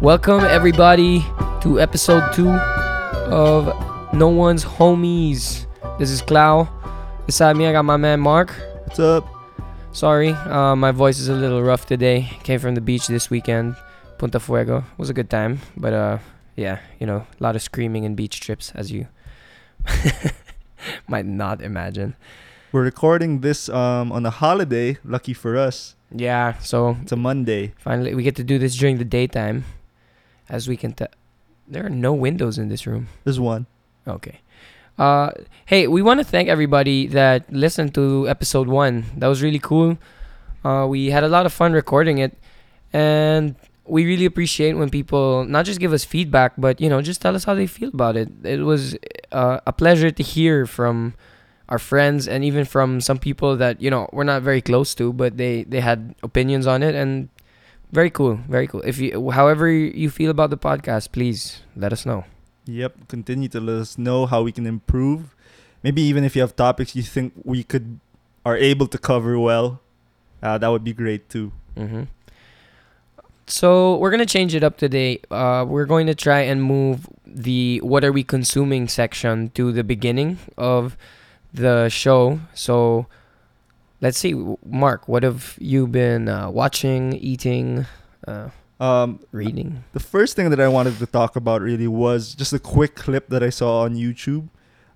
Welcome everybody to episode two of No One's Homies. This is Clow. Beside me, I got my man Mark. What's up? Sorry, uh, my voice is a little rough today. Came from the beach this weekend. Punta Fuego was a good time, but uh, yeah, you know, a lot of screaming and beach trips, as you might not imagine. We're recording this um on a holiday. Lucky for us, Yeah, so it's a Monday. finally we get to do this during the daytime, as we can tell. There are no windows in this room. There's one. Okay. Uh, hey, we want to thank everybody that listened to episode one. That was really cool. Uh, we had a lot of fun recording it, and we really appreciate when people not just give us feedback, but you know, just tell us how they feel about it. It was uh, a pleasure to hear from our friends and even from some people that you know we're not very close to, but they they had opinions on it, and very cool, very cool. If you, however you feel about the podcast, please let us know. Yep. Continue to let us know how we can improve. Maybe even if you have topics you think we could are able to cover well, uh, that would be great too. Mm-hmm. So we're gonna change it up today. Uh, we're going to try and move the "What are we consuming?" section to the beginning of the show. So let's see, Mark, what have you been uh, watching, eating, uh, Um, reading? the first thing that I wanted to talk about really was just a quick clip that I saw on YouTube.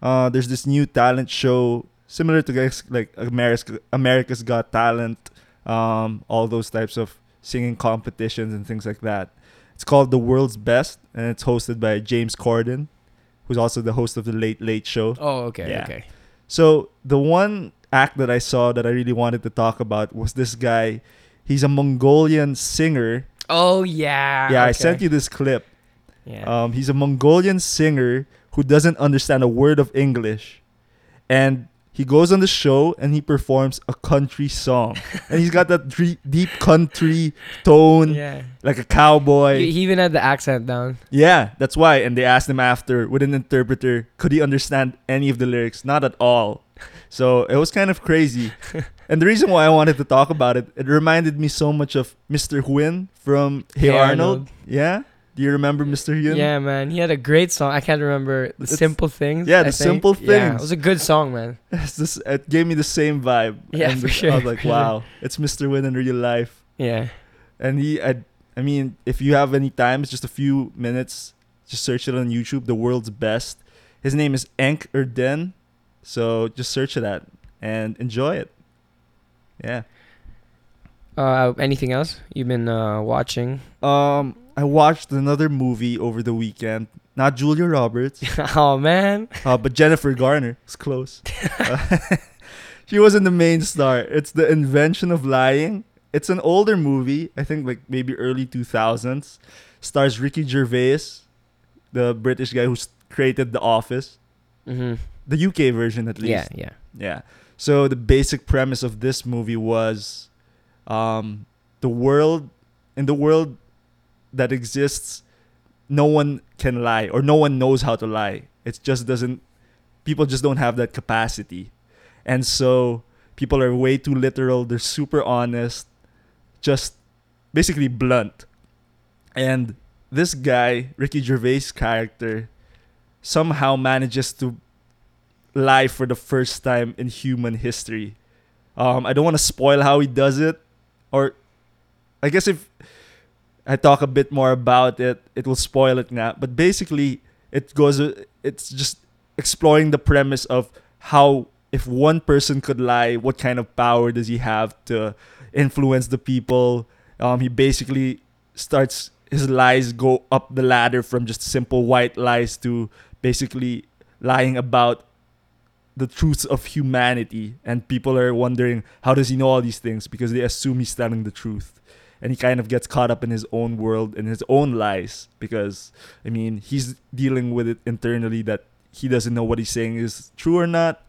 Uh, there's this new talent show similar to guys like America's America's Got Talent, um, all those types of singing competitions and things like that. It's called The World's Best, and it's hosted by James Corden, who's also the host of the Late Late Show. Oh, okay, Yeah. okay. So the one act that I saw that I really wanted to talk about was this guy. He's a Mongolian singer. Oh yeah. yeah, I sent you this clip. Yeah. Um, he's a Mongolian singer who doesn't understand a word of English, and he goes on the show and he performs a country song, and he's got that dre- deep country tone, yeah. like a cowboy. He, he even had the accent down. yeah, that's why. And they asked him after with an interpreter, could he understand any of the lyrics? Not at all. So it was kind of crazy. and the reason why I wanted to talk about it, it reminded me so much of Mr. Hyunh from Hey, Hey Arnold. Arnold. Yeah. Do you remember Mr. Hyunh? Yeah, man. He had a great song. I can't remember the It's- simple things. yeah, I the simple Yeah, it was a good song, man. This, it gave me the same vibe. Yeah, and for I sure, was like, wow, it's Mr. Hyunh in real life. Yeah. And he, I, I mean, if you have any time, it's just a few minutes. Just search it on YouTube. The world's best. His name is Enkh-Erdene, so just search it out and enjoy it. Yeah. Uh, anything else you've been uh, watching? Um, I watched another movie over the weekend. Not Julia Roberts, oh man. uh, but Jennifer Garner. It's close. She wasn't the main star. It's the invention of lying. It's an older movie. I think like maybe early two thousands. Stars Ricky Gervais, the British guy who created The Office, Mm-hmm. The UK version at least. Yeah, yeah. Yeah. So the basic premise of this movie was um the world in the world that exists no one can lie or no one knows how to lie. It just doesn't people just don't have that capacity. And so people are way too literal, they're super honest, just basically blunt. And this guy, Ricky Gervais' character, somehow manages to lie for the first time in human history. Um, I don't want to spoil how he does it, or I guess if I talk a bit more about it, it will spoil it now. But basically, it goes. It's just exploring the premise of how if one person could lie, what kind of power does he have to influence the people? Um, he basically starts his lies go up the ladder from just simple white lies to basically lying about the truths of humanity and people are wondering how does he know all these things? Because they assume he's telling the truth. And he kind of gets caught up in his own world and his own lies because i mean he's dealing with it internally that he doesn't know what he's saying is true or not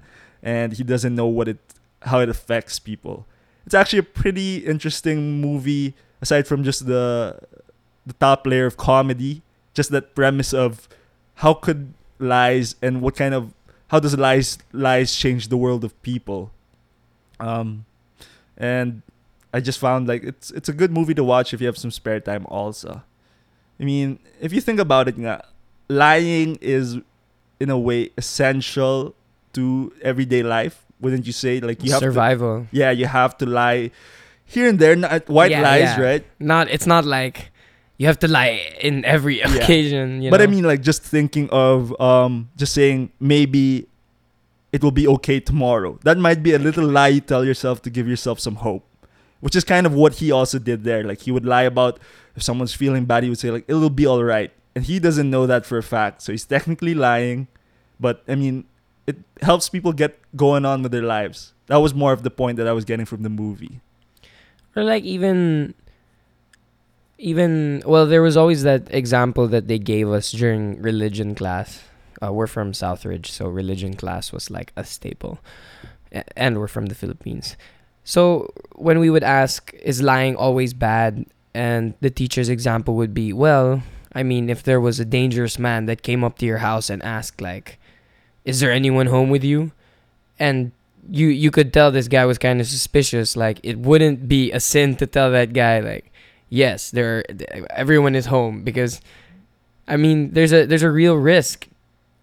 and he doesn't know what it how it affects people. It's actually a pretty interesting movie aside from just the the top layer of comedy just that premise of how could lies and what kind of how does lies lies change the world of people um and i just found like it's it's a good movie to watch if you have some spare time also I mean, if you think about it, nga, lying is in a way essential to everyday life. Wouldn't you say? Like you have to, Survival. yeah, you have to lie here and there. Not white Yeah, lies, yeah. right? Not. It's not like you have to lie in every Yeah. occasion. You but I mean, like just thinking of um, just saying maybe it will be okay tomorrow. That might be a little lie you tell yourself to give yourself some hope, which is kind of what he also did there. Like he would lie about if someone's feeling bad, he would say like it'll be all right, and he doesn't know that for a fact. So he's technically lying, but I mean, it helps people get going on with their lives. That was more of the point that I was getting from the movie. Or like even even well there was always that example that they gave us during religion class. Uh, we're from Southridge, so religion class was like a staple. A- And we're from the Philippines. So when we would ask is lying always bad and the teacher's example would be, well, I mean if there was a dangerous man that came up to your house and asked like is there anyone home with you? And you you could tell this guy was kind of suspicious. Like it wouldn't be a sin to tell that guy like, yes, there everyone is home because, I mean, there's a there's a real risk,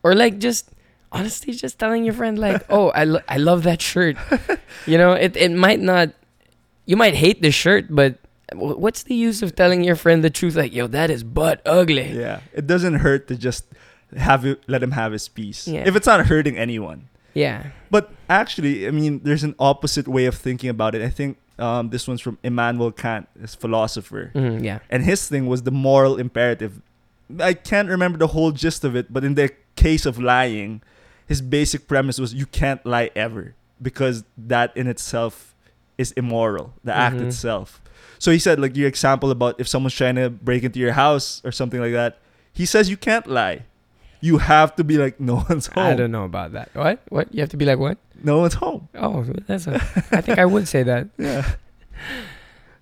or like just honestly just telling your friend like, oh, I lo- I love that shirt. you know, it it might not, you might hate the shirt, but what's the use of telling your friend the truth? Like, yo, that is butt ugly. Yeah, it doesn't hurt to just have it, let him have his peace Yeah. if it's not hurting anyone. Yeah. But actually, I mean, there's an opposite way of thinking about it. I think um, this one's from Immanuel Kant, this philosopher, Mhm, yeah. and his thing was the moral imperative. I can't remember the whole gist of it, but in the case of lying, his basic premise was you can't lie ever because that in itself is immoral, the act Mhm. itself. So he said, like your example about if someone's trying to break into your house or something like that, he says you can't lie. You have to be like, no one's home. I don't know about that. What? What? You have to be like what? No one's home. Oh, that's a. I think I would say that. Yeah.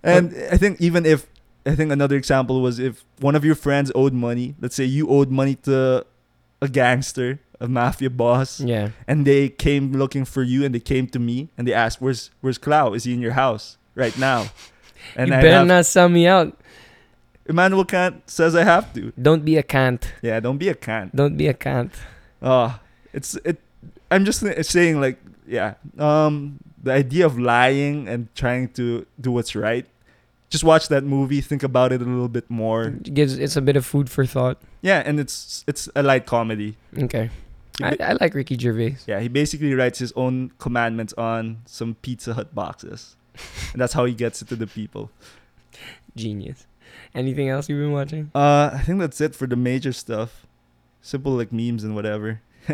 And I think even if I think another example was if one of your friends owed money, let's say you owed money to a gangster, a mafia boss, Yeah. and they came looking for you and they came to me and they asked, Where's where's Clau? Is he in your house right now? And you I better have, not sell me out. Immanuel Kant says I have to. Don't be a cant. Yeah, don't be a Kant. Don't be a cant. Oh, it's it. I'm just saying, like, yeah. Um, the idea of lying and trying to do what's right. Just watch that movie. Think about it a little bit more. It gives it's a bit of food for thought. Yeah, and it's it's a light comedy. Okay. I, I like Ricky Gervais. yeah, he basically writes his own commandments on some Pizza Hut boxes, and that's how he gets it to the people. Genius. Anything else you've been watching? Uh, I think that's it for the major stuff. Simple like memes and whatever.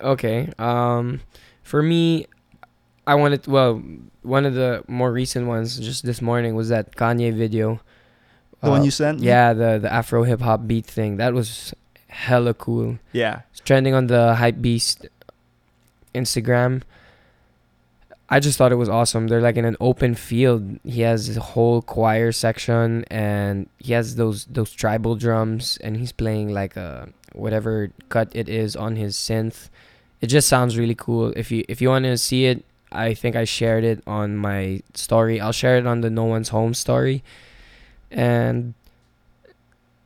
Okay. Um, for me, I wanted well, one of the more recent ones just this morning was that Kanye video. The one Uh, you sent? Yeah, the the Afro hip hop beat thing. That was hella cool. Yeah. It's trending on the Hype Beast Instagram. I just thought it was awesome. They're like in an open field. He has a whole choir section and he has those those tribal drums and he's playing like a whatever cut it is on his synth. It just sounds really cool. If you if you want to see it, I think I shared it on my story. I'll share it on the No One's Home story. And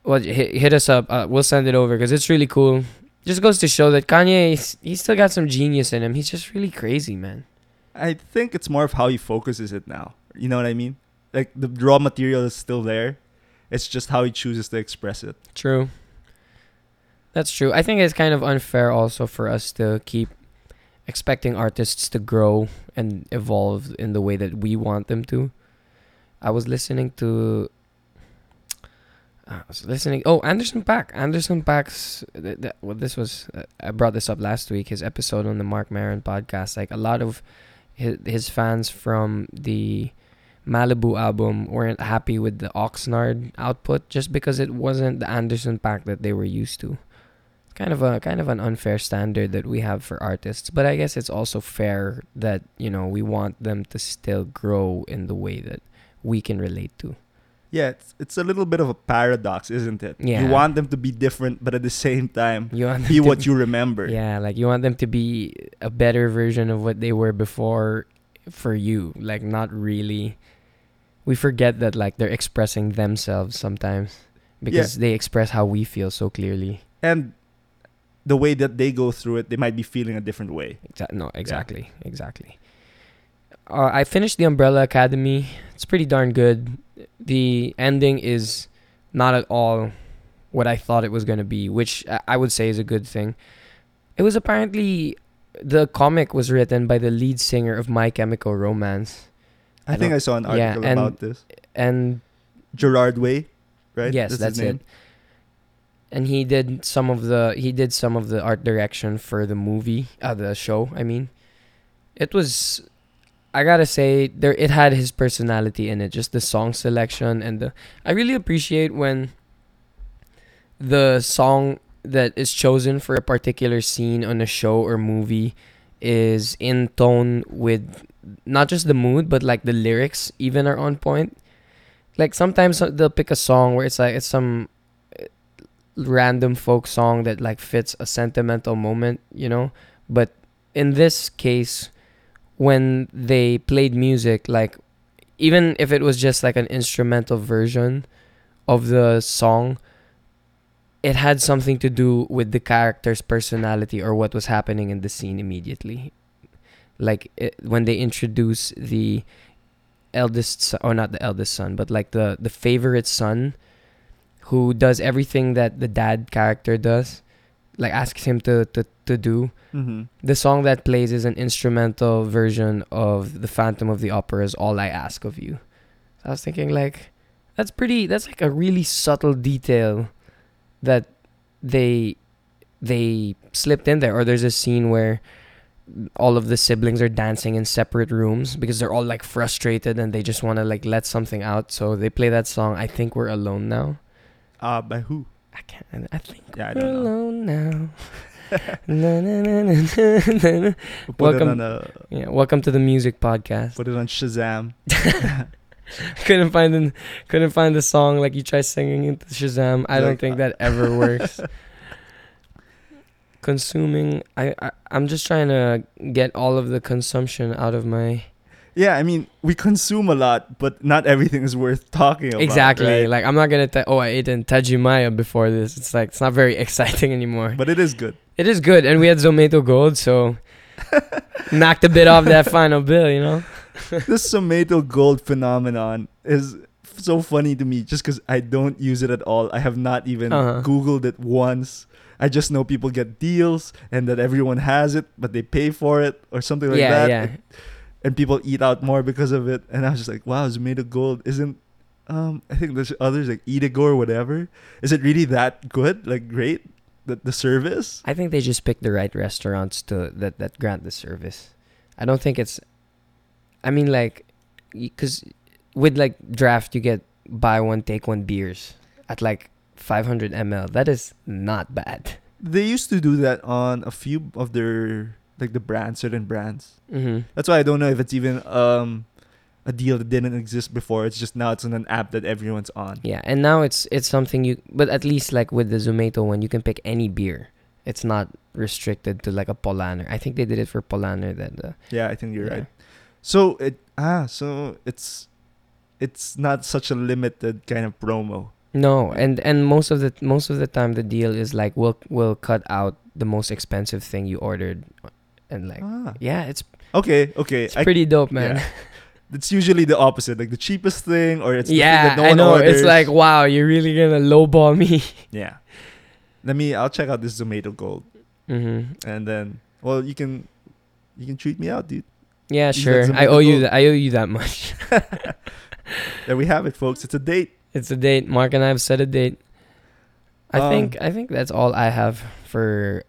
well, hit, hit us up. Uh, we'll send it over because it's really cool. Just goes to show that Kanye, he's, he's still got some genius in him. He's just really crazy, man. I think it's more of how he focuses it now. You know what I mean? Like the raw material is still there. It's just how he chooses to express it. True. That's true. I think it's kind of unfair also for us to keep expecting artists to grow and evolve in the way that we want them to. I was listening to. I was listening. Oh, Anderson .Paak. Anderson .Paak's. Th- th- well, this was. Uh, I brought this up last week. His episode on the Marc Maron podcast. Like a lot of his, fans from the Malibu album weren't happy with the Oxnard output just because it wasn't the Anderson .Paak that they were used to. Kind of a kind of an unfair standard that we have for artists, but I guess it's also fair that you know we want them to still grow in the way that we can relate to. Yeah, it's, it's a little bit of a paradox, isn't it? Yeah. You want them to be different, but at the same time, You want be what you remember. Yeah, like you want them to be a better version of what they were before for you. Like not really. We forget that like they're expressing themselves sometimes. because they express how we feel so clearly. and the way that they go through it, they might be feeling a different way. Exa- no, exactly, exactly. Uh, I finished the Umbrella Academy. It's pretty darn good. The ending is not at all what I thought it was gonna be, which I- would say is a good thing. It was apparently the comic was written by the lead singer of My Chemical Romance, I, I think I saw an yeah, article and- about this. and Gerard Way, right? Yes, his that's, it. And he did some of the he did some of the art direction for the movie, uh, the show. I mean, it was, I gotta say, there it had his personality in it. Just the song selection and the I really appreciate when the song that is chosen for a particular scene on a show or movie is in tone with not just the mood but like the lyrics even are on point like sometimes they'll pick a song where it's like it's some uh, random folk song that like fits a sentimental moment you know but in this case when they played music like even if it was just like an instrumental version of the song it had something to do with the character's personality or what was happening in the scene immediately. Like it, when they introduce the eldest son, or not the eldest son but like the the favorite son who does everything that the dad character does like asks him to to, to do. Mm-hmm. the song that plays is an instrumental version of the phantom of the opera's all i ask of you. So i was thinking like that's pretty that's like a really subtle detail that they they slipped in there. Or there's a scene where all of the siblings are dancing in separate rooms because they're all like frustrated and they just want to like let something out. So they play that song i think we're alone now. Uh, by who? I can't i think Yeah, I we're alone now na, na, na, na, na, na. Welcome- on a, Yeah, welcome to the music podcast. put it on Shazam. couldn't find the couldn't find the song like you try singing into Shazam. I don't think uh, that ever works. Consuming, I, I I'm just trying to get all of the consumption out of my Yeah, I mean, we consume a lot, but not everything is worth talking about. exactly. right? Like I'm not gonna tell. Oh, I ate in Tajimaya before this. It's like it's not very exciting anymore. But it is good. It is good, and we had Zomato Gold, so knocked a bit off that final bill. You know. this Zomato gold phenomenon is so funny to me just because I don't use it at all. I have not even Uh-huh. Googled it once. I just know people get deals and that everyone has it, but they pay for it or something like yeah, that. yeah. And, and people eat out more because of it. And I was just like, wow, it's made of gold isn't. Um, I think there's others like Eatigo or whatever. Is it really that good? Like great? The the service? I think they just pick the right restaurants to that that grant the service. I don't think it's. I mean, like, because with like draft, you get buy one take one beers at like 500 ml. That is not bad. They used to do that on a few of their like the brands, certain brands. Mm-hmm. That's why I don't know if it's even um a deal that didn't exist before. It's just now it's on an app that everyone's on. Yeah, and now it's it's something you. But at least like with the Zomato one, you can pick any beer. It's not restricted to like a Polaner. I think they did it for Polaner. That uh, Yeah, I think you're yeah. right. So it ah so it's it's not such a limited kind of promo. No, and and most of the most of the time the deal is like we'll we'll cut out the most expensive thing you ordered, and like Ah. yeah, it's Okay, okay. it's I- pretty dope, man. yeah. It's usually the opposite, like the cheapest thing, or it's the thing Yeah, no I know. orders. It's like wow, you're really gonna lowball me. yeah. Let me. I'll check out this Zomato Gold, hmm and then well, you can you can treat me out, dude. Yeah, Use sure. I owe you Gold. that. I owe you that much. There we have it, folks. It's a date. it's a date. Mark and I have set a date. I Um, think I think that's all I have for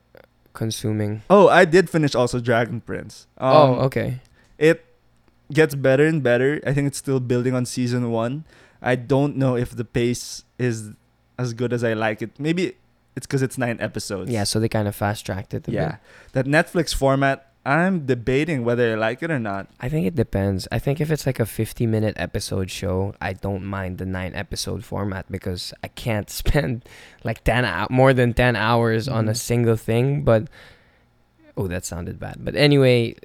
consuming. Oh, I did finish also Dragon Prince. Um, oh, okay. It gets better and better. I think it's still building on season one. I don't know if the pace is as good as I like it. Maybe it's because it's nine episodes. Yeah, so they kind of fast tracked it. A Yeah. Bit. That Netflix format, I'm debating whether I like it or not. I think it depends. I think if it's like a 50 minute episode show, I don't mind the 9 episode format because I can't spend like 10 more than 10 hours on a Mhm. single thing, but oh, that sounded bad. But anyway,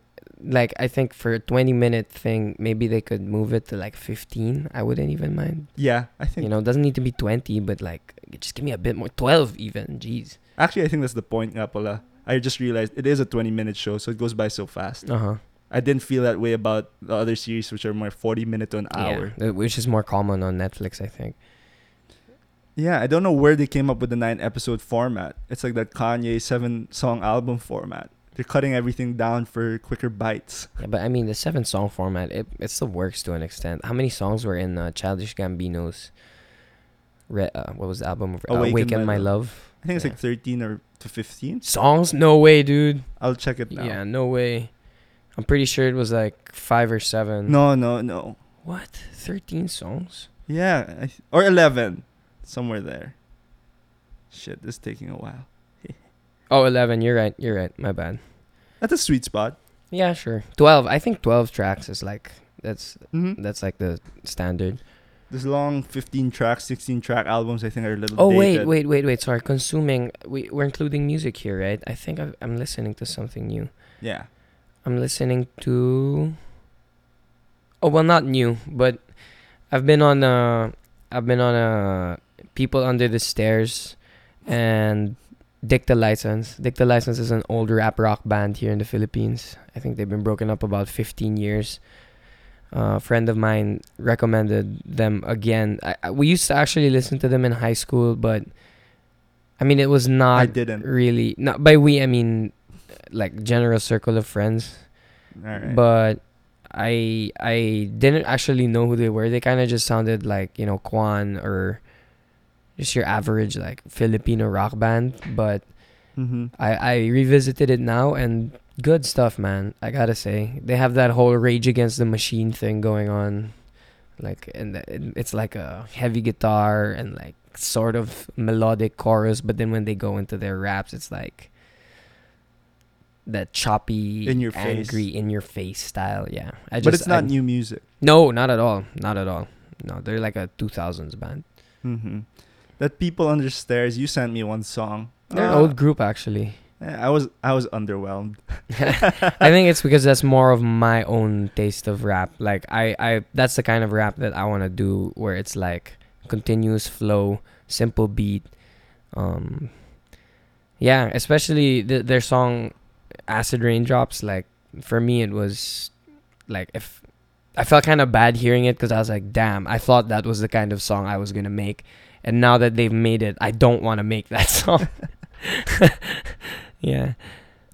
like I think for a 20 minute thing, maybe they could move it to like 15. I wouldn't even mind. Yeah, I think. You know, it doesn't need to be 20, but like just give me a bit more 12 even. Jeez. Actually, I think that's the point, nga pala. I just realized it is a 20 minute show, so it goes by so fast. Uh-huh. I didn't feel that way about the other series, which are more 40 minute to an hour. Yeah, uh, which is more common on Netflix, I think. Yeah, I don't know where they came up with the nine episode format. It's like that Kanye seven song album format. They're cutting everything down for quicker bites. Yeah, but I mean the seven song format, it it still works to an extent. How many songs were in uh, Childish Gambino's? Re- uh, what was the album? Uh, Awaken Awaken, My My, Love. I think it's Yeah. like 13 or to 15. Songs? No way, dude. I'll check it now. Yeah, no way. I'm pretty sure it was like five or seven. No, no, no. What? Thirteen songs? Yeah, th- or 11. Somewhere there. Shit, this is taking a while. Oh, 11. You're right. You're right. My bad. That's a sweet spot. Yeah, sure. 12. I think 12 tracks is like that's Mm-hmm. that's like the standard. This long 15 track, 16 track albums, I think, are a little bit. Oh wait, dated. wait, wait, wait. Sorry. Consuming. We we're including music here, right? I think I've, I'm listening to something new. Yeah. I'm listening to. Oh well, not new, but I've been on uh I've been on uh people under the stairs, and Dicta License. Dicta License is an old rap rock band here in the Philippines. I think they've been broken up about 15 years. Uh, a friend of mine recommended them again. I, I, we used to actually listen to them in high school, but I mean it was not I didn't. really not by we I mean like general circle of friends All right. but I I didn't actually know who they were. They kind of just sounded like you know Kjwan or just your average like Filipino rock band. But mm-hmm. I I revisited it now and good stuff, man. I gotta say they have that whole Rage Against the Machine thing going on, like and it's like a heavy guitar and like sort of melodic chorus. But then when they go into their raps, it's like that choppy, In your face. angry, in your face style. Yeah, I just, but it's not I- new music. No, not at all. Not at all. No, they're like a 2000s band. Mm-hmm. That people under stairs. You sent me one song. They're an Uh, old group actually. I was I was underwhelmed. I think it's because that's more of my own taste of rap. Like I, I that's the kind of rap that I want to do where it's like continuous flow, simple beat. Um yeah, especially the, their song Acid Raindrops like for me it was like if I felt kind of bad hearing it cuz I was like, "Damn, I thought that was the kind of song I was going to make." And now that they've made it, I don't want to make that song. Yeah.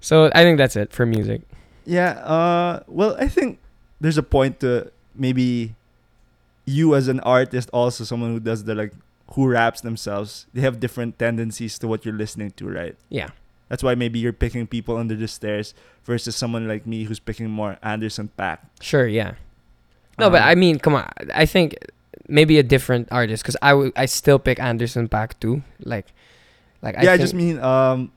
So I think that's it for music. Yeah. Uh. Well, I think there's a point to maybe you as an artist, also someone who does the like who raps themselves. They have different tendencies to what you're listening to, right? Yeah. That's why maybe you're picking people under the stairs versus someone like me who's picking more Anderson .Paak. Sure, yeah. No, but Um, I mean, come on. I think maybe a different artist because I would I still pick Anderson .Paak too. Like, like yeah, I, I, just mean um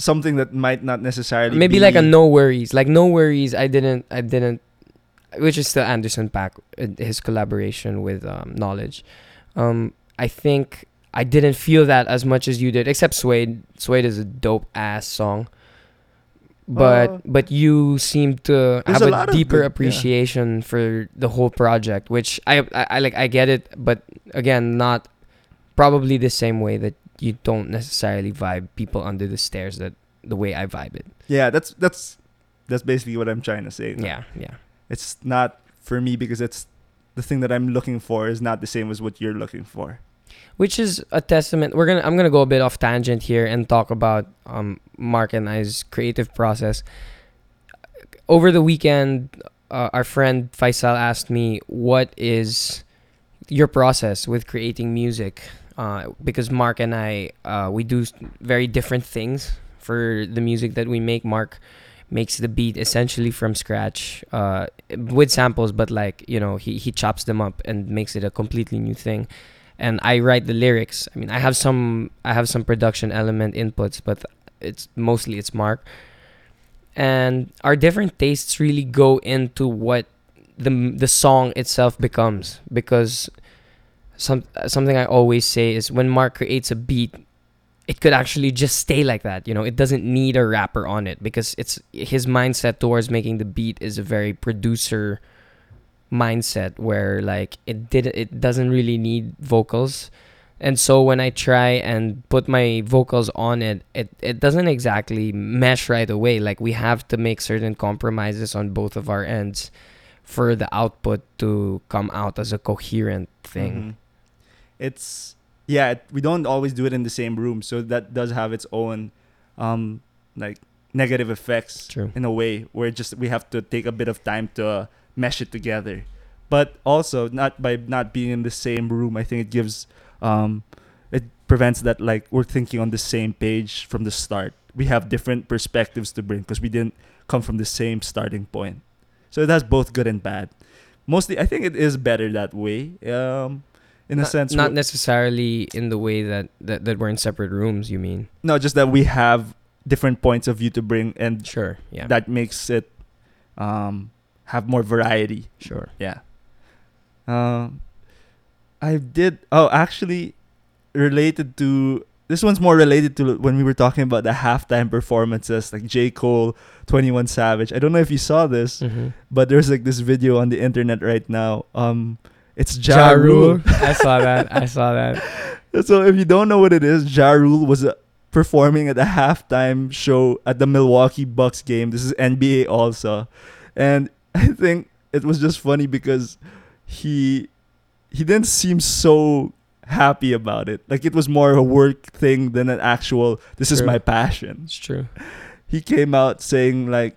something that might not necessarily maybe be, like a no worries. Like NxWorries. I didn't. I didn't. Which is still Anderson .Paak. uh, His collaboration with um, Knxwledge. Um, I think I didn't feel that as much as you did. Except Suede. Suede is a dope ass song. But Uh, but you seem to have a a, deeper good- yeah. appreciation for the whole project, which I, I I like. I get it, but again, not probably the same way that you don't necessarily vibe people under the stairs that the way I vibe it. Yeah, that's that's that's basically what I'm trying to say. Yeah, yeah. It's not for me because it's the thing that I'm looking for is not the same as what you're looking for. Which is a testament. We're gonna I'm gonna go a bit off tangent here and talk about um Mark and I's creative process. Over the weekend, uh, our friend Faisal asked me what is your process with creating music, uh, because Mark and I uh, we do very different things for the music that we make. Mark makes the beat essentially from scratch uh, with samples, but like you know he he chops them up and makes it a completely new thing and I write the lyrics. I mean, I have some I have some production element inputs, but it's mostly it's Mark. And our different tastes really go into what the the song itself becomes because some something I always say is when Mark creates a beat, it could actually just stay like that. You know, it doesn't need a rapper on it because it's his mindset towards making the beat is a very producer mindset where like it did it doesn't really need vocals. And so when I try and put my vocals on it, it it doesn't exactly mesh right away. Like we have to make certain compromises on both of our ends for the output to come out as a coherent thing. Mhm. It's yeah, it- we don't always do it in the same room, so that does have its own um like negative effects True. in a way where just we have to take a bit of time to uh, mesh it together. But also not by not being in the same room, I think it gives um it prevents that like we're thinking on the same page from the start. We have different perspectives to bring because we didn't come from the same starting point. So it has both good and bad. Mostly, I think it is better that way. Um, in a sense, not necessarily in the way that, that that we're in separate rooms. You mean? no, just that we have different points of view to bring, and Sure. Yeah. that makes it um, have more variety. sure. Yeah. Um, I did. Oh, actually, related to this one's more related to when we were talking about the halftime performances, like J Cole, Twenty One Savage. I don't know if you saw this, Mm-hmm. but there's like this video on the internet right now. Um, it's Ja Ja Rule. I saw that. I saw that. so if you don't know what it is, Ja Rule was uh, performing at the halftime show at the Milwaukee Bucks game. This is NBA also, and I think it was just funny because he he didn't seem so happy about it. Like it was more of a work thing than an actual. This is my passion. It's true. He came out saying like,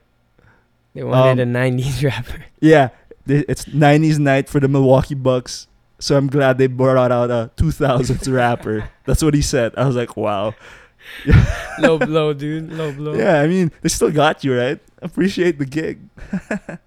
They wanted Um, a '90s rapper. yeah, it's '90s night for the Milwaukee Bucks. So I'm glad they brought out a 2000s rapper. That's what he said. I was like, wow. Low blow, dude. Low blow. Yeah, I mean, they still got you, right? Appreciate the gig.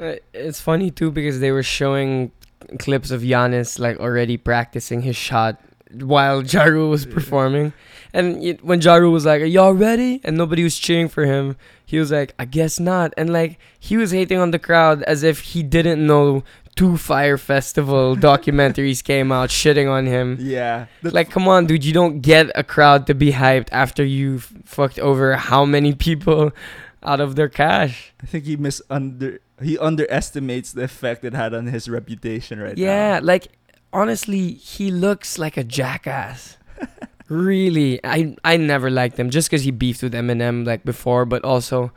Uh, It's funny too because they were showing clips of Giannis like already practicing his shot while Ja Rule was performing. And when Ja Rule was like, "Are y'all ready?" and nobody was cheering for him, he was like, "I guess not." And like he was hating on the crowd as if he didn't know two Fire Festival documentaries came out shitting on him. Yeah. Like, come on, dude! You don't get a crowd to be hyped after you've fucked over how many people out of their cash. I think he misunder he underestimates the effect it had on his reputation right yeah, now. like honestly, he looks like a jackass. really, I I never liked him just because he beefed with Eminem like before, but also,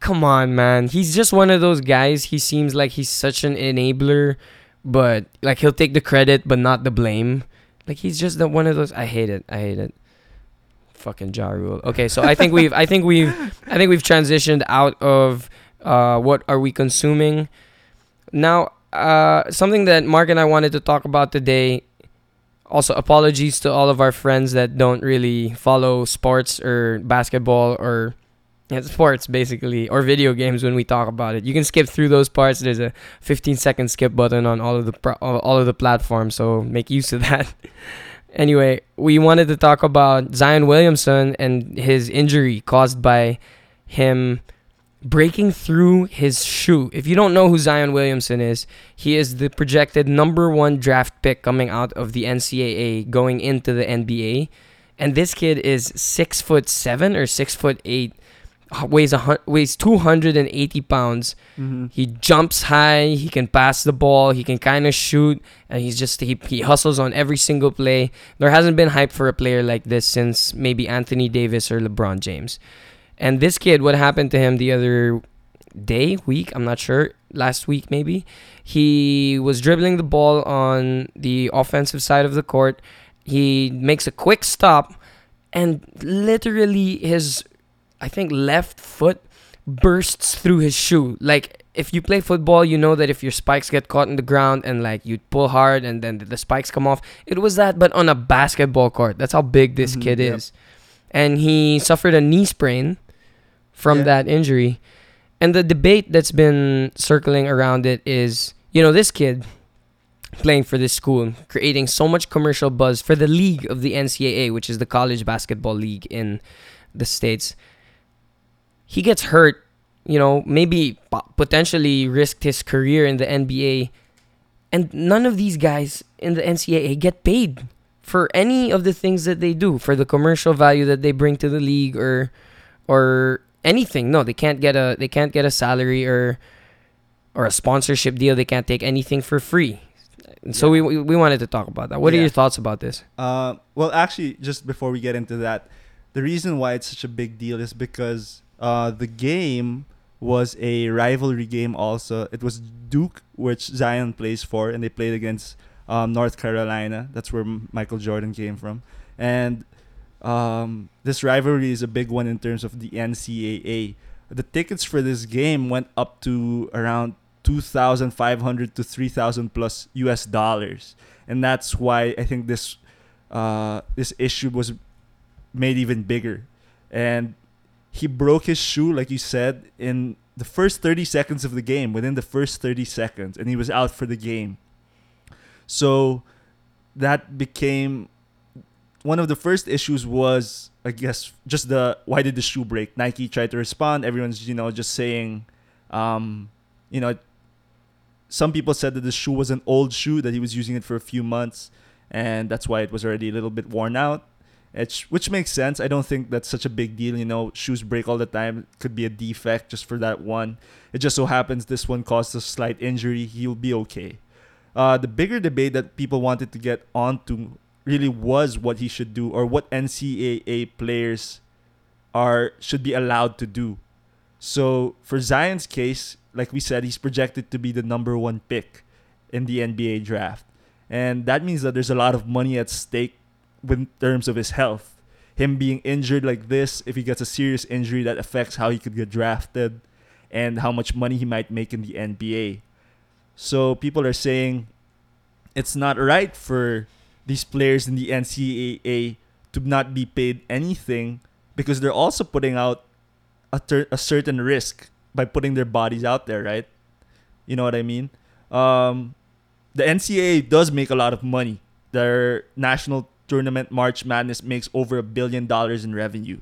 come on, man, he's just one of those guys. He seems like he's such an enabler, but like he'll take the credit but not the blame. Like he's just the one of those. I hate it. I hate it. Fucking Ja Rule. Okay, so I think we've I think we've I think we've transitioned out of uh, what are we consuming. Now, uh, something that Mark and I wanted to talk about today. Also, apologies to all of our friends that don't really follow sports or basketball or yeah, sports basically or video games when we talk about it. You can skip through those parts. There's a 15 second skip button on all of the pro- all of the platforms, so make use of that. anyway, we wanted to talk about Zion Williamson and his injury caused by him breaking through his shoe. If you don't know who Zion Williamson is, he is the projected number one draft pick coming out of the NCAA going into the NBA. And this kid is six foot seven or six foot eight, weighs a weighs two hundred and eighty pounds. Mm-hmm. He jumps high. He can pass the ball. He can kind of shoot, and he's just he, he hustles on every single play. There hasn't been hype for a player like this since maybe Anthony Davis or LeBron James. And this kid, what happened to him the other day, week, I'm not sure, last week maybe, he was dribbling the ball on the offensive side of the court. He makes a quick stop, and literally his, I think, left foot bursts through his shoe. Like, if you play football, you know that if your spikes get caught in the ground and like you pull hard and then the spikes come off, it was that, but on a basketball court. That's how big this Mhm, kid yep. is. And he suffered a knee sprain from Yeah. that injury. And the debate that's been circling around it is, you know, this kid playing for this school, creating so much commercial buzz for the league of the NCAA, which is the college basketball league in the States. He gets hurt, you know, maybe potentially risked his career in the NBA. And none of these guys in the NCAA get paid for any of the things that they do, for the commercial value that they bring to the league or or anything. No, they can't get a they can't get a salary or or a sponsorship deal. They can't take anything for free. And so we, we wanted to talk about that. What are your thoughts about this? Uh, well, actually, just before we get into that, the reason why it's such a big deal is because uh, the game was a rivalry game. Also, it was Duke, which Zion plays for, and they played against um, North Carolina. That's where M- Michael Jordan came from, and um, this rivalry is a big one in terms of the NCAA. The tickets for this game went up to around two thousand five hundred to three thousand plus U.S. dollars, and that's why I think this uh, this issue was made even bigger. And he broke his shoe, like you said, in the first 30 seconds of the game, within the first 30 seconds, and he was out for the game. So that became one of the first issues was I guess just the why did the shoe break? Nike tried to respond. Everyone's you know just saying, um, you know, some people said that the shoe was an old shoe that he was using it for a few months, and that's why it was already a little bit worn out. It's, which makes sense. I don't think that's such a big deal. You know, shoes break all the time. It could be a defect just for that one. It just so happens this one caused a slight injury. He'll be okay. Uh, the bigger debate that people wanted to get onto really was what he should do or what NCAA players are should be allowed to do. So for Zion's case, like we said, he's projected to be the number one pick in the NBA draft. And that means that there's a lot of money at stake in terms of his health. Him being injured like this, if he gets a serious injury that affects how he could get drafted and how much money he might make in the NBA. So people are saying it's not right for these players in the NCAA to not be paid anything because they're also putting out a, ter- a certain risk by putting their bodies out there, right? You know what I mean? Um, the NCAA does make a lot of money. Their national tournament March Madness makes over a billion dollars in revenue.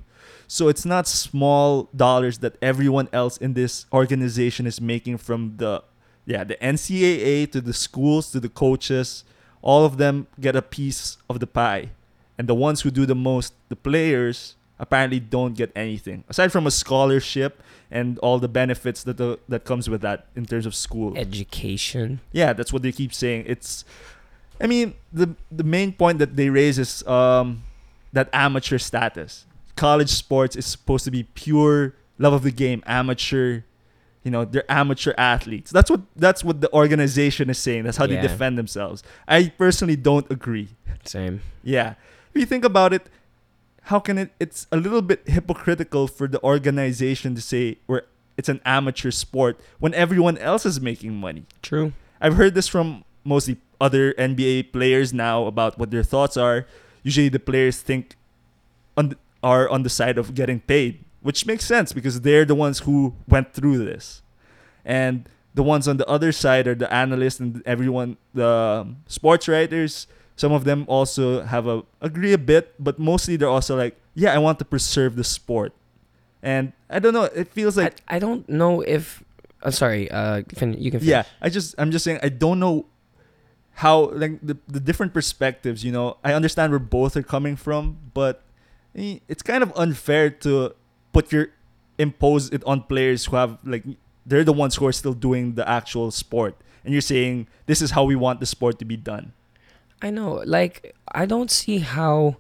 So it's not small dollars that everyone else in this organization is making from the yeah, the NCAA to the schools to the coaches, all of them get a piece of the pie. And the ones who do the most, the players, apparently don't get anything aside from a scholarship and all the benefits that the, that comes with that in terms of school. Education. Yeah, that's what they keep saying. It's, I mean, the the main point that they raise is um, that amateur status. College sports is supposed to be pure love of the game, amateur. You know, they're amateur athletes. That's what that's what the organization is saying. That's how they defend themselves. I personally don't agree. Same. Yeah. If you think about it, how can it it's a little bit hypocritical for the organization to say we're it's an amateur sport when everyone else is making money. True. I've heard this from mostly other NBA players now about what their thoughts are. Usually the players think on th- are on the side of getting paid, which makes sense because they're the ones who went through this. And the ones on the other side are the analysts and everyone the um, sports writers. Some of them also have a agree a bit, but mostly they're also like, yeah, I want to preserve the sport. And I don't know, it feels like I, I don't know if. I'm sorry. Uh, fin- you can. Finish. yeah i just i'm just saying i don't know how like the, the different perspectives you know i understand where both are coming from but eh, it's kind of unfair to put your impose it on players who have like they're the ones who are still doing the actual sport and you're saying this is how we want the sport to be done I know. Like, I don't see how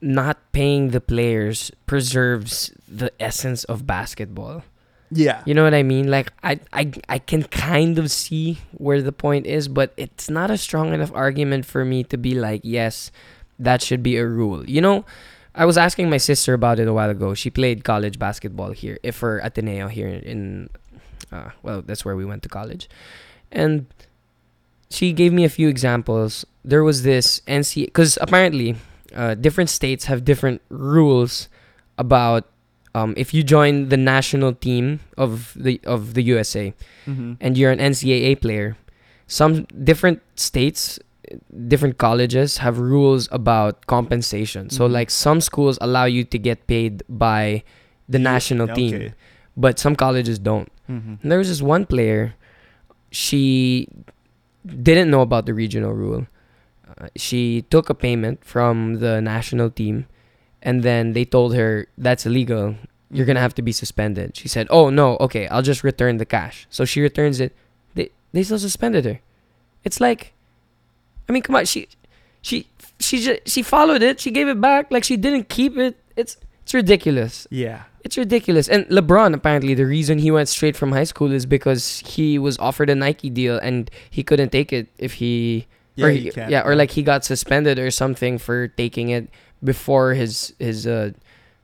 not paying the players preserves the essence of basketball. yeah You know what I mean? Like, I, I, I can kind of see where the point is, but it's not a strong enough argument for me to be like, yes, that should be a rule. You know, I was asking my sister about it a while ago. She played college basketball here, if for Ateneo here in, uh, well, that's where we went to college, and she gave me a few examples. There was this NC because apparently, uh, different states have different rules about um, if you join the national team of the of the USA mm-hmm. and you're an NCAA player, some different states, different colleges have rules about compensation. So Mhm. like some schools allow you to get paid by the national team, okay. but some colleges don't. mm-hmm. And there was this one player, she didn't know about the regional rule. uh, she took a payment from the national team, and then they told her that's illegal. You're gonna have to be suspended. She said, "Oh no, okay, I'll just return the cash." So she returns it. They they still suspended her. It's like, I mean, come on, she she she just, she followed it. She gave it back. Like she didn't keep it. It's it's ridiculous. Yeah. It's ridiculous. And LeBron, apparently, the reason he went straight from high school is because he was offered a Nike deal and he couldn't take it if he, Yeah, or he- yeah, or like he got suspended or something for taking it before his his uh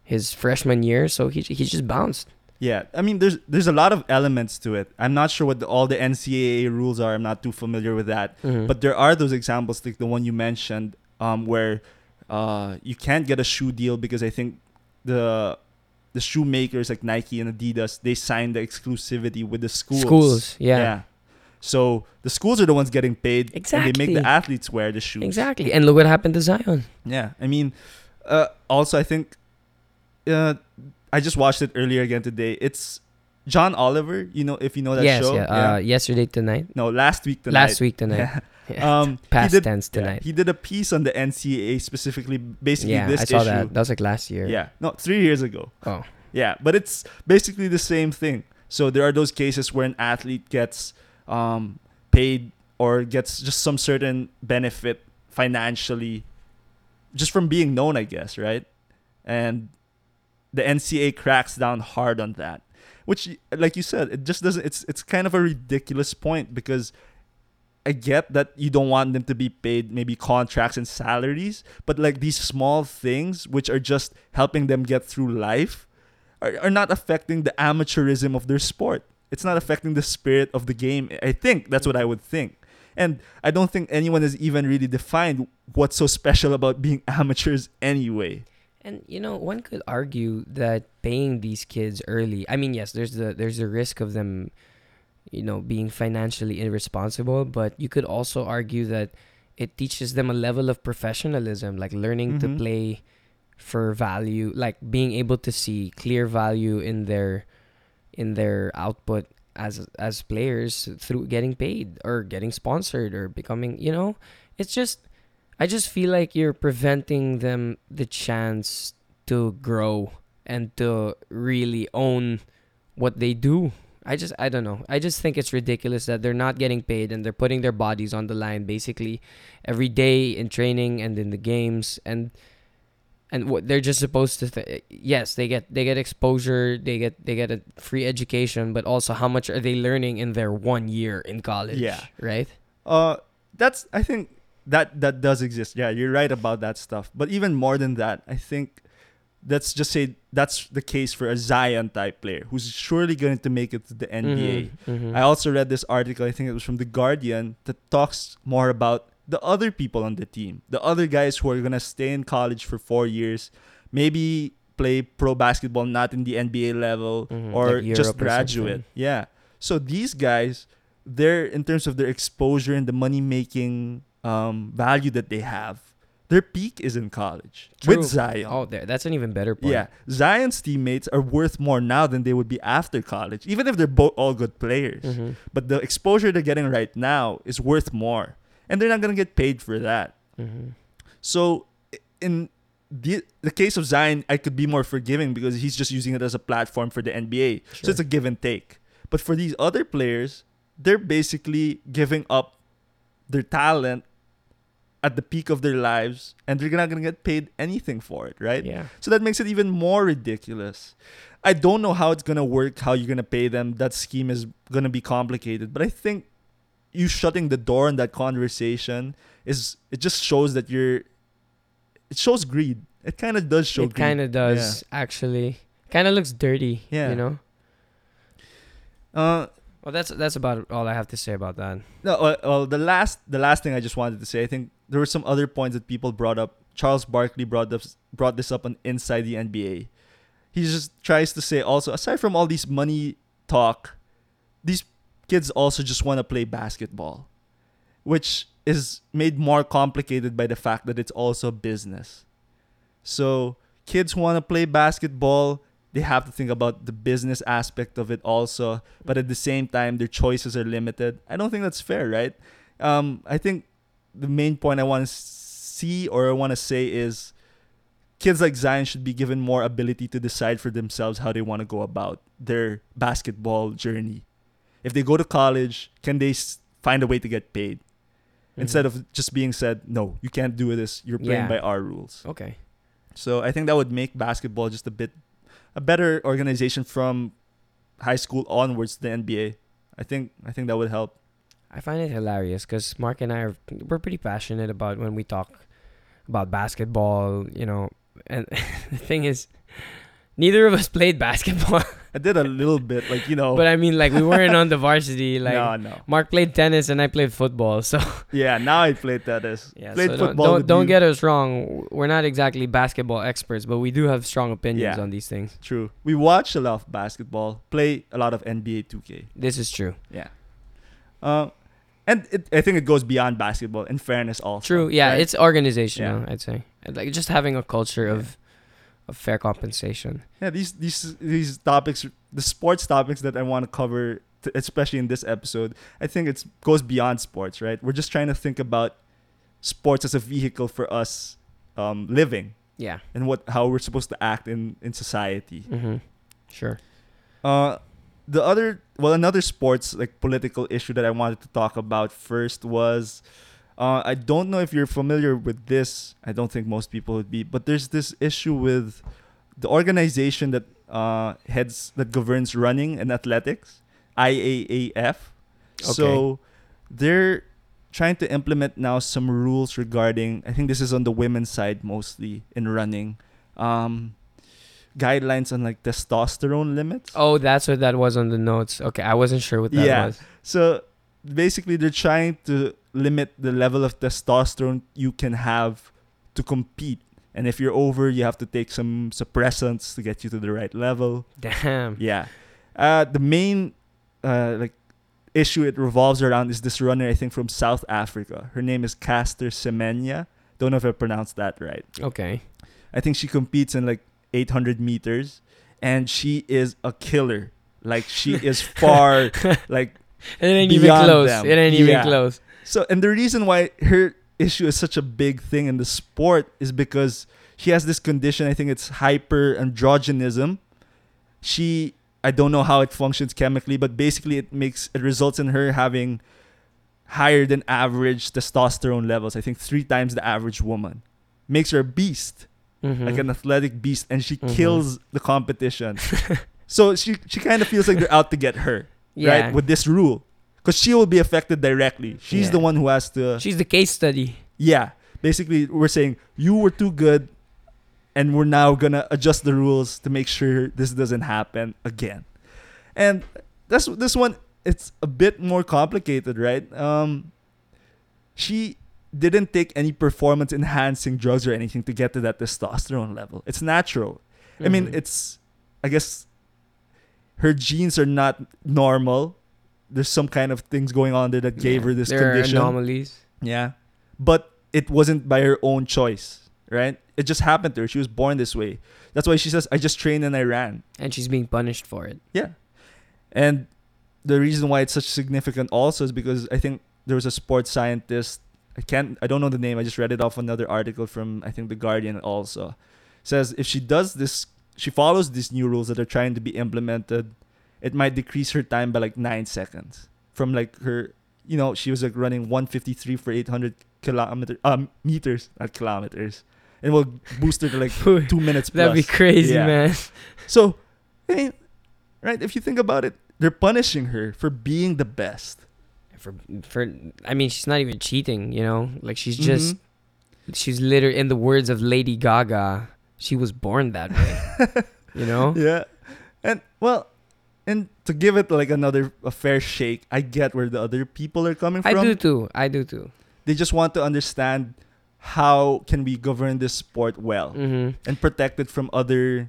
his freshman year. So he he just bounced. Yeah, I mean, there's there's a lot of elements to it. I'm not sure what the, all the NCAA rules are. I'm not too familiar with that. Mhm. But there are those examples, like the one you mentioned, um, where uh, you can't get a shoe deal because I think the the shoemakers like Nike and Adidas they signed the exclusivity with the schools. schools, yeah. So the schools are the ones getting paid, and they make the athletes wear the shoes. Exactly. And look what happened to Zion. Yeah, I mean, uh, also I think, uh, I just watched it earlier again today. It's John Oliver. You know, if you know that yes, show. yeah. Uh, yesterday tonight. no, last week tonight. Last week tonight. Yeah. Yeah. Um, Past did, tense yeah, tonight. he did a piece on the NCAA specifically, basically Yeah, this I saw issue. that. That was like last year. Yeah, no, three years ago. Oh. Yeah, but it's basically the same thing. So there are those cases where an athlete gets um, paid or gets just some certain benefit financially just from being known, I guess, right? And the NCAA cracks down hard on that. Which like you said, it just doesn't it's it's kind of a ridiculous point because I get that you don't want them to be paid maybe contracts and salaries, but like these small things which are just helping them get through life are, are not affecting the amateurism of their sport. It's not affecting the spirit of the game. I think that's what I would think. And I don't think anyone has even really defined what's so special about being amateurs anyway. And you know, one could argue that paying these kids early. I mean, yes, there's the there's the risk of them, you know, being financially irresponsible. But you could also argue that it teaches them a level of professionalism, like learning to Mhm. play for value, like being able to see clear value in their in their output as as players through getting paid or getting sponsored or becoming, you know, it's just I just feel like you're preventing them the chance to grow and to really own what they do. I just I don't know. I just think it's ridiculous that they're not getting paid and they're putting their bodies on the line basically every day in training and in the games and and what they're just supposed to th- yes they get they get exposure they get they get a free education but also how much are they learning in their one year in college Yeah. right Uh, that's I think that that does exist. Yeah, you're right about that stuff. But even more than that, I think let's just say that's the case for a Zion type player who's surely going to make it to the NBA. Mhm, mhm. I also read this article, I think it was from The Guardian, that talks more about the other people on the team, the other guys who are going to stay in college for four years, maybe play pro basketball, not in the NBA level, Mhm, or like just Europe or graduate. Yeah. So these guys, they're, in terms of their exposure and the money making um, value that they have, their peak is in college True. with Zion. oh there that's an even better point Yeah, Zion's teammates are worth more now than they would be after college, even if they're both all good players. Mhm, But the exposure they're getting right now is worth more, and they're not gonna get paid for that. mhm. So, in the the case of Zion, I could be more forgiving because he's just using it as a platform for the NBA. So it's a give and take. But for these other players, they're basically giving up their talent at the peak of their lives, and they're not gonna get paid anything for it, right? yeah So that makes it even more ridiculous. I don't know how it's gonna work, how you're gonna pay them. That scheme is gonna be complicated, but I think you shutting the door on that conversation is it just shows that you're. It shows greed. It kind of does show. Greed. It kind of does actually kind of looks dirty Yeah. you know Uh, well that's that's about all i have to say about that no. Well, well, the last the last thing I just wanted to say, I think there were some other points that people brought up. Charles Barkley brought this brought this up on Inside the NBA. He just tries to say also aside from all these money talk, these kids also just want to play basketball, which is made more complicated by the fact that it's also business. So kids want to play basketball, they have to think about the business aspect of it also. But at the same time, their choices are limited. I don't think that's fair, right? Um, I think the main point I want to see or I want to say is kids like Zion should be given more ability to decide for themselves how they want to go about their basketball journey. If they go to college, can they find a way to get paid mm-hmm. instead of just being said, "No, you can't do this. You're playing Yeah. by our rules." Okay. So I think that would make basketball just a bit a better organization from high school onwards to the NBA. I think I think that would help. I find it hilarious because Mark and I are we're pretty passionate about when we talk about basketball, you know. And the thing is, neither of us played basketball, I did a little bit, like you know. but I mean, like we weren't on the varsity. Like no, no. Mark played tennis and I played football, so Yeah, now I played tennis. yeah. played so don't football. don't, don't get us wrong. We're not exactly basketball experts, but we do have strong opinions Yeah. on these things. True. We watch a lot of basketball, play a lot of NBA 2K. This is true. Yeah. Uh, and it, I think it goes beyond basketball. In fairness, also. True. Yeah, right? it's organizational. Yeah. I'd say like just having a culture of of fair compensation. yeah. These these these topics, the sports topics that I want to cover, t- especially in this episode, I think it goes beyond sports. Right. We're just trying to think about sports as a vehicle for us um, living Yeah. and what how we're supposed to act in in society. Mm-hmm. Sure. Uh, the other, well, another sports like political issue that I wanted to talk about first was, uh, I don't know if you're familiar with this. I don't think most people would be, but there's this issue with the organization that uh, heads that governs running and athletics, IAAF. Okay. So they're trying to implement now some rules regarding. I think this is on the women's side mostly in running. Um, guidelines on like testosterone limits. Oh, that's what that was on the notes. Okay, I wasn't sure what that Yeah. was. So basically, they're trying to limit the level of testosterone you can have to compete. And if you're over, you have to take some suppressants to get you to the right level. Damn. Yeah. Uh, the main uh, like issue it revolves around is this runner I think from South Africa. Her name is Caster Semenya. Don't know if I pronounced that right. Okay. I think she competes in like 800 meters, and she is a killer. Like she is far like It ain't even close. them. It ain't even Yeah. close. So, and the reason why her issue is such a big thing in the sport is because she has this condition. I think it's hyper androgenism. She, I don't know how it functions chemically, but basically it makes it results in her having higher than average testosterone levels. I think three times the average woman. Makes her a beast, Mhm. like an athletic beast, and she Mhm. kills the competition. so she she kind of feels like they're out to get her yeah. right with this rule because she will be affected directly she's Yeah. the one who has to She's the case study. yeah basically we're saying you were too good and we're now gonna adjust the rules to make sure this doesn't happen again and that's this one it's a bit more complicated right um she didn't take any performance enhancing drugs or anything to get to that testosterone level it's natural i mean Mhm. it's i guess her genes are not normal there's some kind of things going on there that gave Yeah. her this there condition Are anomalies. yeah. But it wasn't by her own choice, right? It just happened to her. She was born this way. That's why she says, I just trained and I ran. And she's being punished for it. Yeah. And the reason why it's such significant also is because I think there was a sports scientist. I can't, I don't know the name. I just read it off another article from, I think, The Guardian also. Says if she does this, she follows these new rules that are trying to be implemented, it might decrease her time by like nine seconds. From like her, you know, she was like running 153 for 800 kilometer, um, meters, not kilometers. And will boost her to like two minutes plus. That'd be crazy, Yeah. man. So, I mean, right? If you think about it, they're punishing her for being the best. For for I mean, she's not even cheating, you know? Like she's just Mhm. she's literally in the words of Lady Gaga, she was born that way. you know? yeah, and well, and to give it like another a fair shake, I get where the other people are coming from. I do too. I do too. They just want to understand how can we govern this sport well hmm and protect it from other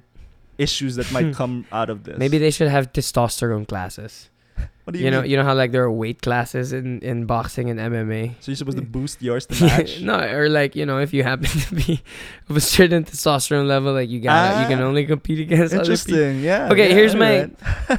issues that might come out of this. Maybe they should have testosterone classes. What do you, You, know, you know how like there are weight classes in in boxing and MMA. so you're supposed to boost yours to match? no, or like you know, if you happen to be of a certain testosterone level, like you got, you can Ah. only compete against other people. Interesting. Yeah. Okay, yeah, here's my-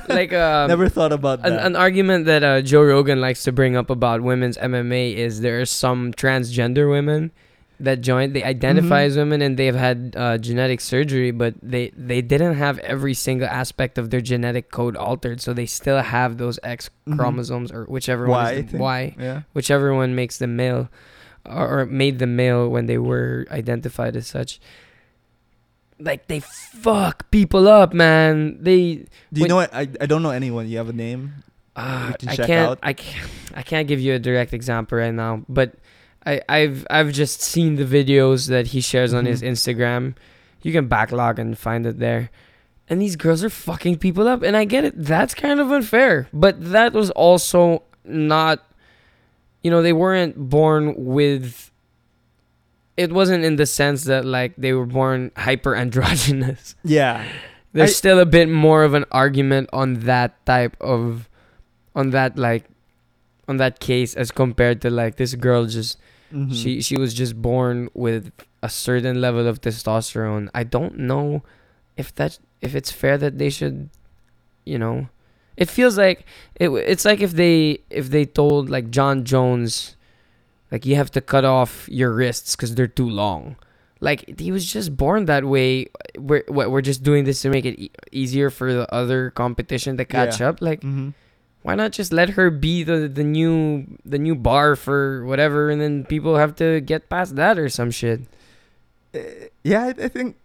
Like um, Never thought about an, an argument that uh, Joe Rogan likes to bring up about women's MMA is there are some transgender women that join. They identify Mhm. as women and they've had uh, genetic surgery, but they they didn't have every single aspect of their genetic code altered, so they still have those X Mhm. chromosomes or whichever Y, one the. Y, yeah. whichever one makes them male, or, or made them male when they were identified as such. Like they fuck people up, man. They Do you Wait. know what? I, I don't know anyone. You have a name? Uh, can I can't. out. I can't. I can't give you a direct example right now, but I, I've I've just seen the videos that he shares on his Mhm. Instagram. You can backlog and find it there. And these girls are fucking people up, and I get it. That's kind of unfair, but that was also not. You know, they weren't born with. It wasn't in the sense that like they were born hyper androgynous Yeah. there's I- still a bit more of an argument on that type of on that like on that case as compared to like this girl just Mhm. she she was just born with a certain level of testosterone i don't know if that if it's fair that they should you know it feels like it it's like if they if they told like jon jones like you have to cut off your wrists because they're too long like he was just born that way we're we're just doing this to make it e- easier for the other competition to catch Yeah. up like Mhm. Why not just let her be the the new the new bar for whatever and then people have to get past that or some shit Uh, yeah, I, I think,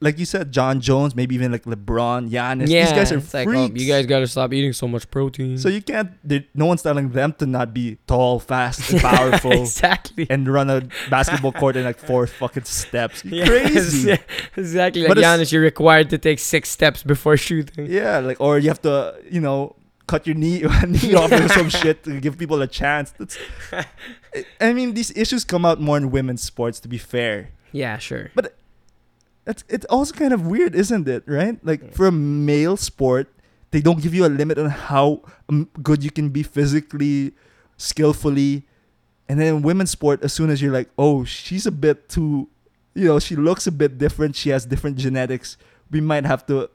like you said, Jon Jones, maybe even like LeBron, Giannis. yeah these guys are it's like, freaks. oh, you guys gotta stop eating so much protein so you can't. No one's telling them to not be tall, fast, and powerful, exactly and run a basketball court in like four fucking steps. Yeah, Crazy. exactly like But Giannis, you're required to take six steps before shooting Yeah, like or you have to, you know, cut your knee knee off or some shit to give people a chance. That's, I mean, these issues come out more in women's sports. To be fair, yeah sure But it's it's also kind of weird, isn't it? Right? Like Yeah. for a male sport, they don't give you a limit on how um, good you can be physically, skillfully, and then in women's sport, as soon as you're like, oh, she's a bit too, you know, she looks a bit different. She has different genetics. We might have to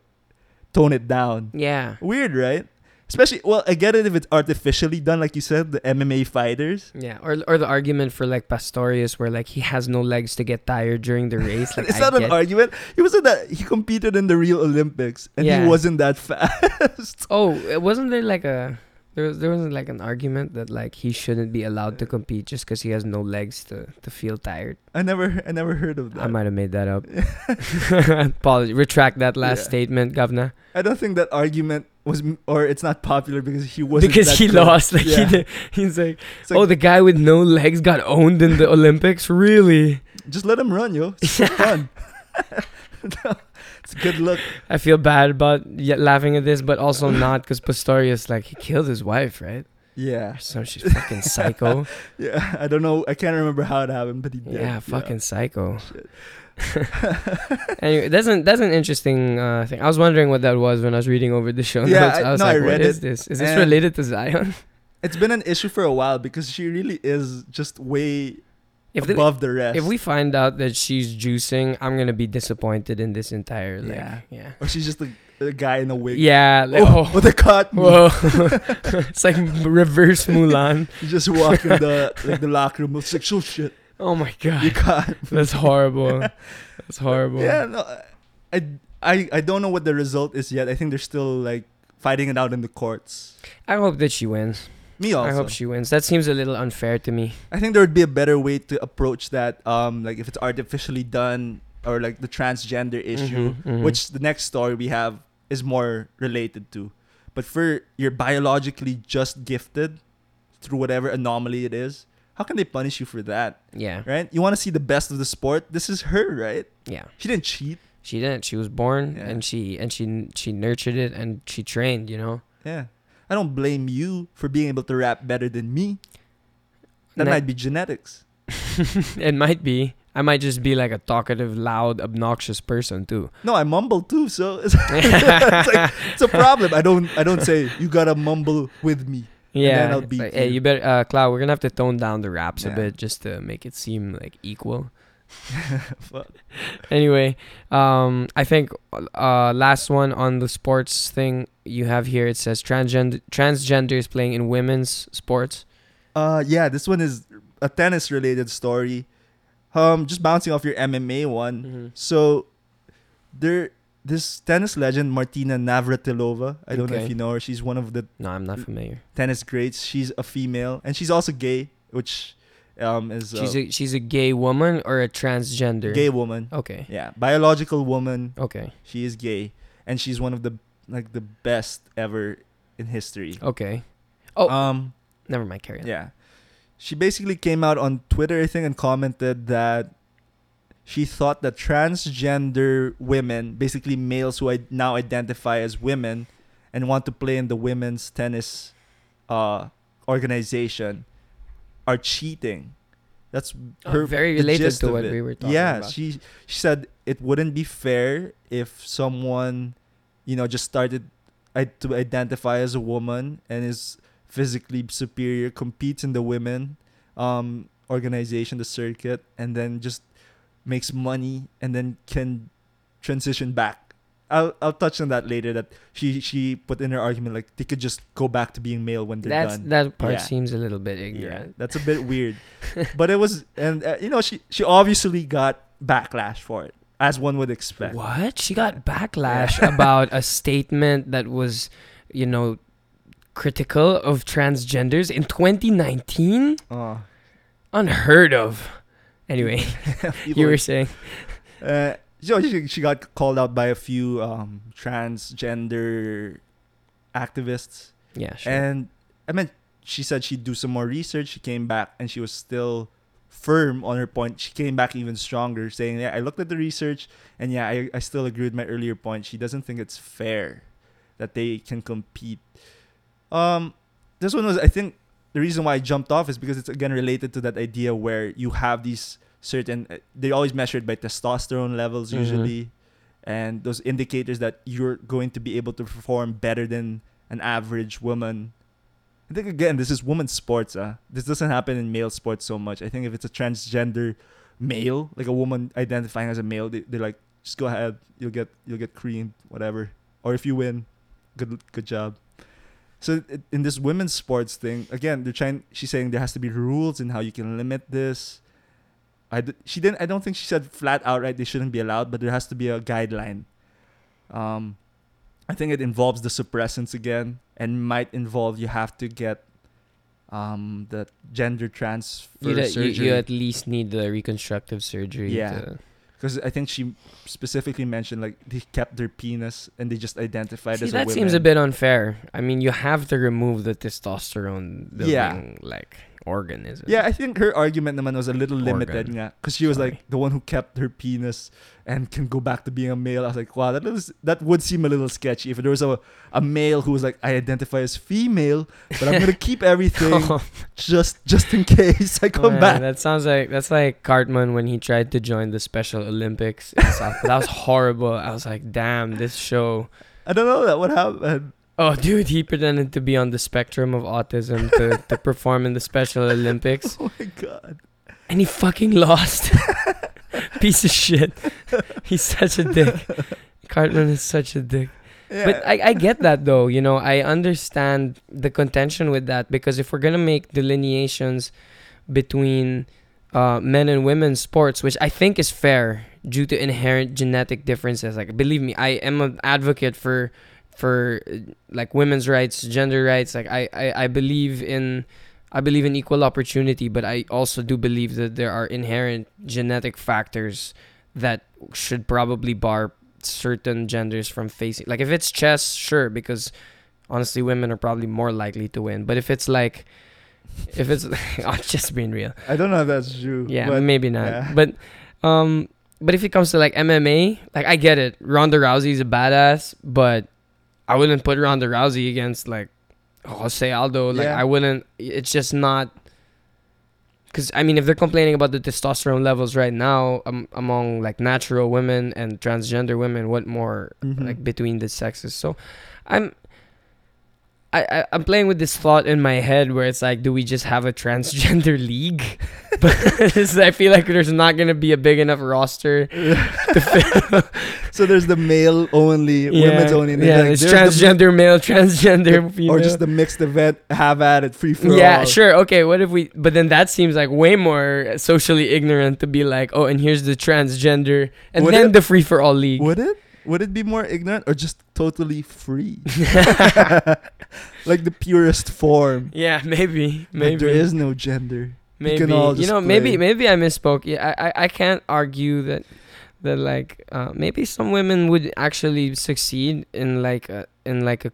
tone it down. yeah Weird, right? Especially, well, I get it if it's artificially done, like you said, the MMA fighters. yeah or or the argument for like Pistorius where like he has no legs to get tired during the race like it's I not an argument. He wasn't that he competed in the real Olympics and Yeah. he wasn't that fast. Oh, it wasn't there like a there was there wasn't like an argument that like he shouldn't be allowed to compete just because he has no legs to to feel tired. I never, I never heard of that. I might have made that up. Apology. Retract that last Yeah. statement, Governor. I don't think that argument was, m- or it's not popular because he wasn't. Because he good. lost. Like Yeah. he did, he's like, like, oh, the guy with no legs got owned in the Olympics. Really? just let him run, yo. It's so fun. it's a good look. I feel bad about laughing at this, but also not because Pistorius like he killed his wife, right? Yeah, So she's fucking psycho. yeah. I don't know. I can't remember how it happened, but he did. yeah, fucking psycho. Shit. Anyway, that's an that's an interesting uh, thing. I was wondering what that was when I was reading over the show Yeah, notes. I- I was no, I like, "What read is it, this? Is this related to Zion?" It's been an issue for a while because she really is just way If above the rest. if we find out that she's juicing, I'm gonna be disappointed in this entire like Yeah. yeah or she's just a, a guy in a wig. yeah. Like, Oh, oh, with a cut. whoa, it's like reverse Mulan. You just walk in the like the locker room. It's like, so shit. Oh my You god, cut. that's horrible. That's horrible. Yeah, no, I, I, I don't know what the result is yet. I think they're still like fighting it out in the courts. I hope that she wins. Me also. I hope she wins. That seems a little unfair to me. I think there would be a better way to approach that. Um, like if it's artificially done or like the transgender issue, Mhm, mhm. which the next story we have is more related to. But for you're biologically just gifted through whatever anomaly it is, how can they punish you for that? yeah, Right? You want to see the best of the sport? This is her, right? yeah. She didn't cheat. She didn't. She was born Yeah. and she and she she nurtured it and she trained. You know. Yeah. I don't blame you for being able to rap better than me. That That- might be genetics. it might be. I might just be like a talkative, loud, obnoxious person too. No, I mumble too, so it's, it's, like, it's a problem. I don't I don't say you gotta mumble with me. Yeah. I'll beat like, hey, you. better, uh, Clau. We're gonna have to tone down the raps a bit just to make it seem like equal. Anyway, um, I think uh, last one on the sports thing you have here. It says transgender transgenders playing in women's sports. uh yeah, this one is a tennis related story. Um just bouncing off your MMA one. So there this tennis legend Martina Navratilova, I don't know if you know her, she's one of the No, I'm not familiar. tennis greats. She's a female and she's also gay, which um is She's a a she's a gay woman or a transgender. gay woman. Okay. Yeah, biological woman. Okay. She is gay and she's one of the like the best ever in history. Okay. Oh, Um never mind. Carry on. yeah. She basically came out on Twitter I think and commented that she thought that transgender women, basically males who I now identify as women and want to play in the women's tennis uh organization are cheating. That's Oh, her very related to what we were talking yeah, about. Yeah, she she said it wouldn't be fair if someone, you know, just started I, to identify as a woman and is physically superior, competes in the women um organization, the circuit, and then just makes money and then can transition back. I'll I'll touch on that later. That she she put in her argument like they could just go back to being male when they're That's done. that part Yeah. seems a little bit Yeah, ignorant. that's a bit weird. but it was, and uh, you know, she she obviously got backlash for it, as one would expect. What? She got backlash about a statement that was, you know, critical of transgenders in 2019? Oh. Unheard of. Anyway, you were saying. uh, so she, she got called out by a few um, transgender activists, Yeah, sure. and I mean, she said she'd do some more research. She came back, and she was still firm on her point. She came back even stronger, saying, "Yeah, I looked at the research, and yeah, I, I still agree with my earlier point. She doesn't think it's fair that they can compete." Um, this one was, I think, the reason why I jumped off is because it's again related to that idea where you have these certain. uh, They're always measured by testosterone levels Mhm. usually, and those indicators that you're going to be able to perform better than an average woman. I think again, this is women's sports. Uh. This doesn't happen in male sports so much. I think if it's a transgender male, like a woman identifying as a male, they, they're like, just go ahead, you'll get you'll get creamed, whatever. Or if you win, good good job. So in this women's sports thing, again, they're trying. She's saying there has to be rules in how you can limit this. I d- she didn't. I don't think she said flat outright they shouldn't be allowed, but there has to be a guideline. Um, I think it involves the suppressants again, and might involve you have to get um the gender transfer You, you, surgery. you at least need the reconstructive surgery. Yeah. to- Because I think she specifically mentioned like they kept their penis and they just identified See, as a that seems a bit unfair. I mean, you have to remove the testosterone building, Yeah. like, organism. Yeah, I think her argument naman was a little limited Organ. nga. Because she was Sorry. like the one who kept her penis and can go back to being a male. I was like, wow, that was, that would seem a little sketchy. If there was a, a male who was like, I identify as female, but I'm gonna keep everything just just in case I come back. That sounds like that's like Cartman when he tried to join the Special Olympics. South- that was horrible. I was like, damn, this show. I don't know that what happened. Oh, dude, he pretended to be on the spectrum of autism to, to perform in the Special Olympics, Oh my god. and he fucking lost. Piece of shit. He's such a dick. Cartman is such a dick. Yeah. But I, I get that though, you know, I understand the contention with that because if we're gonna make delineations between uh, men and women's sports, which I think is fair due to inherent genetic differences, like believe me, I am an advocate for for uh, like women's rights, gender rights. Like I, I, I believe in I believe in equal opportunity, but I also do believe that there are inherent genetic factors that should probably bar certain genders from facing like if it's chess sure because honestly women are probably more likely to win but if it's like if it's i'm just being real I don't know if that's true. yeah but maybe not yeah. but um but if it comes to like mma like i get it ronda rousey's a badass but i wouldn't put ronda rousey against like jose aldo like Yeah. i wouldn't it's just not because I mean, if they're complaining about the testosterone levels right now um, among like natural women and transgender women, what more Mhm. like between the sexes? So, I'm. I, I, I'm playing with this thought in my head where it's like, do we just have a transgender league? but I feel like there's not gonna be a big enough roster. so there's the male only, women's only. and Yeah, like, it's there's the- transgender male, transgender female. or just the mixed event. Have at it, free for all yeah, all. sure. Okay, what if we? But then that seems like way more socially ignorant to be like, oh, and here's the transgender, and Would then it- the free for all league. Would it? Would it be more ignorant or just totally free? like the purest form. yeah, maybe, Like, maybe there is no gender. maybe. you just know, maybe play. maybe I misspoke. Yeah, I, I I can't argue that that like uh, maybe some women would actually succeed in like a, in like a